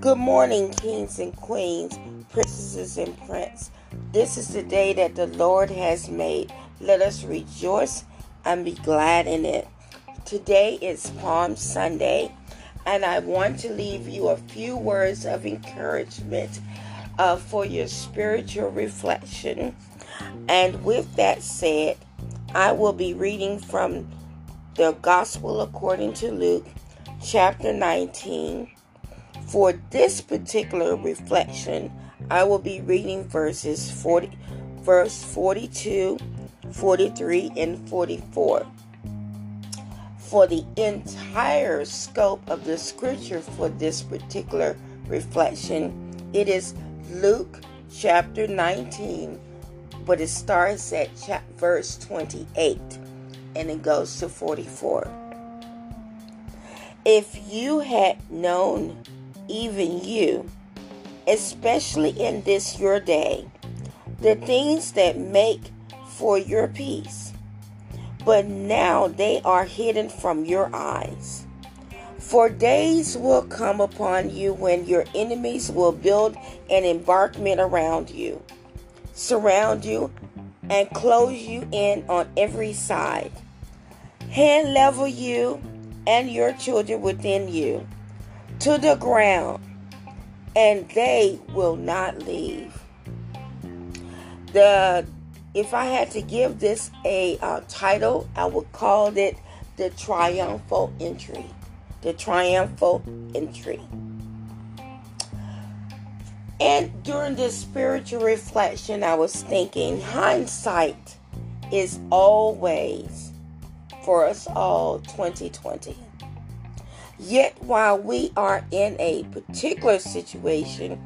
Good morning, kings and queens, princesses and prince. This is the day that the Lord has made. Let us rejoice and be glad in it. Today is Palm Sunday, and I want to leave you a few words of encouragement uh, for your spiritual reflection. And with that said, I will be reading from the Gospel according to Luke, chapter 19. For this particular reflection, I will be reading verses 40, verse 42, 43, and 44. For the entire scope of the scripture for this particular reflection, it is Luke chapter 19, but it starts at verse 28 and it goes to 44. If you had known, even you, especially in this your day, the things that make for your peace, but now they are hidden from your eyes. For days will come upon you when your enemies will build an embankment around you, surround you, and close you in on every side, hand level you and your children within you to the ground, and they will not leave. The if I had to give this a uh, title, I would call it the triumphal entry. The triumphal entry. And during this spiritual reflection, I was thinking hindsight is always for us all 2020. Yet while we are in a particular situation,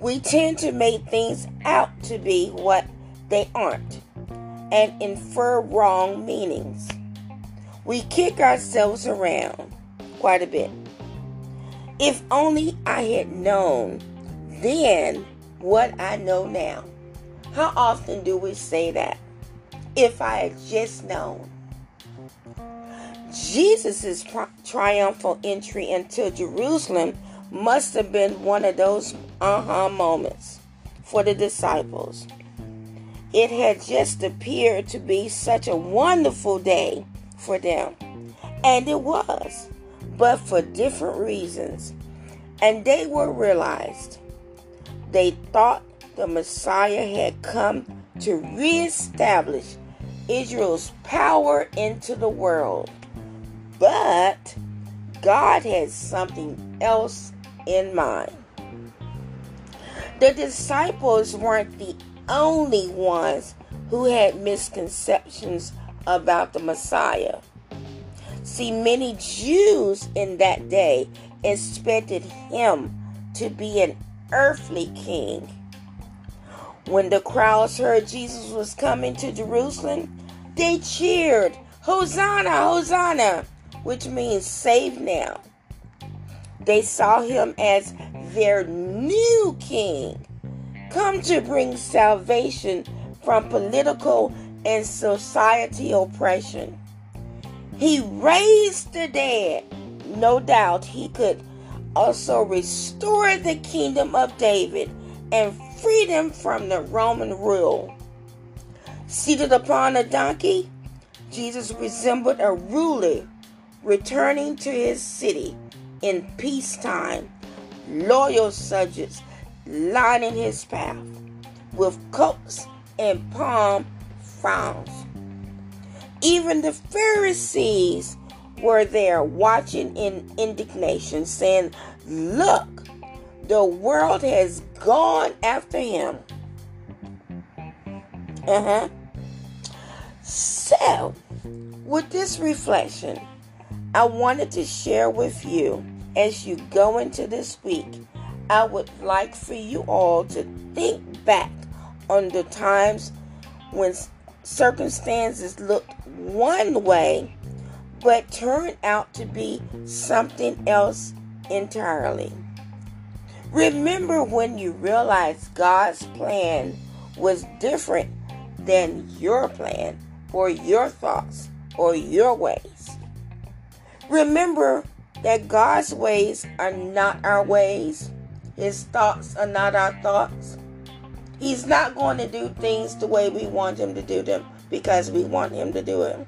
we tend to make things out to be what they aren't and infer wrong meanings. We kick ourselves around quite a bit. If only I had known then what I know now. How often do we say that? If I had just known. Jesus' triumphal entry into Jerusalem must have been one of those aha moments for the disciples. It had just appeared to be such a wonderful day for them. And it was, but for different reasons. And they were realized. They thought the Messiah had come to reestablish Israel's power into the world. But God had something else in mind. The disciples weren't the only ones who had misconceptions about the Messiah. See, many Jews in that day expected him to be an earthly king. When the crowds heard Jesus was coming to Jerusalem, they cheered, Hosanna, Hosanna, which means save now. They saw him as their new king come to bring salvation from political and society oppression. He raised the dead. No doubt he could also restored the kingdom of David and free them from the Roman rule. Seated upon a donkey, Jesus resembled a ruler returning to his city in peacetime. Loyal subjects lining his path with coats and palm fronds. Even the Pharisees were there watching in indignation, saying, Look, the world has gone after him. Uh huh. So, with this reflection, I wanted to share with you as you go into this week I would like for you all to think back on the times when circumstances looked one way but turned out to be something else entirely. Remember when you realized God's plan was different than your plan or your thoughts or your ways. Remember that God's ways are not our ways, His thoughts are not our thoughts. He's not going to do things the way we want Him to do them because we want Him to do it.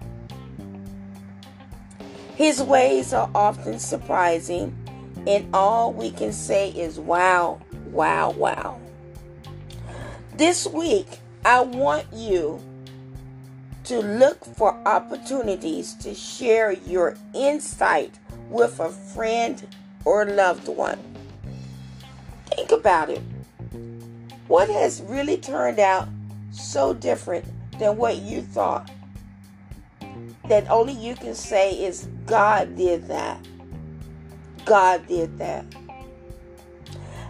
His ways are often surprising, and all we can say is wow, wow, wow. This week, I want you to look for opportunities to share your insight with a friend or loved one. Think about it. What has really turned out so different than what you thought? That only you can say is God did that. God did that.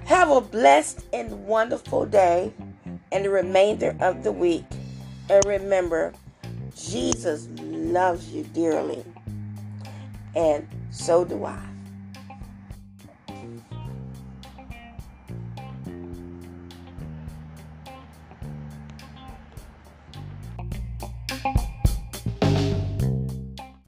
Have a blessed and wonderful day and the remainder of the week. And remember, Jesus loves you dearly. And so do I.